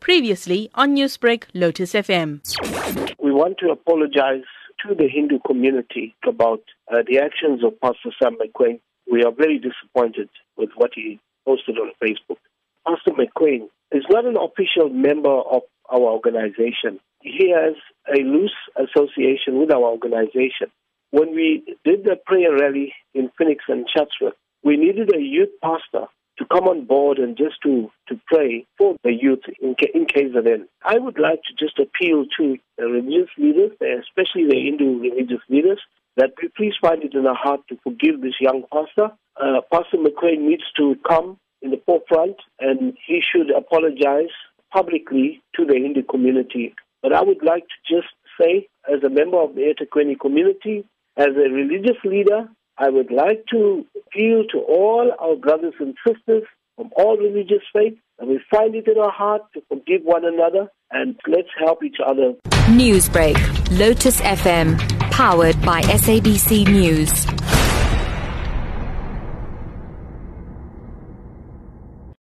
Previously on Newsbreak, Lotus FM. We want to apologize to the Hindu community about uh, the actions of Pastor Sam McQueen. We are very disappointed with what he posted on Facebook. Pastor McQueen is not an official member of our organization. He has a loose association with our organization. When we did the prayer rally in Phoenix and Chatsworth, we needed a youth pastor to come on board and just to, to pray for the youth in, in KZN. I would like to just appeal to the religious leaders, especially the Hindu religious leaders, that we please find it in our heart to forgive this young pastor. Uh, pastor McQueen needs to come in the forefront and he should apologize publicly to the Hindu community. But I would like to just say, as a member of the eThekwini community, as a religious leader, I would like to appeal to all our brothers and sisters from all religious faiths, and we find it in our heart to forgive one another and let's help each other. Newsbreak, Lotus FM, powered by SABC News.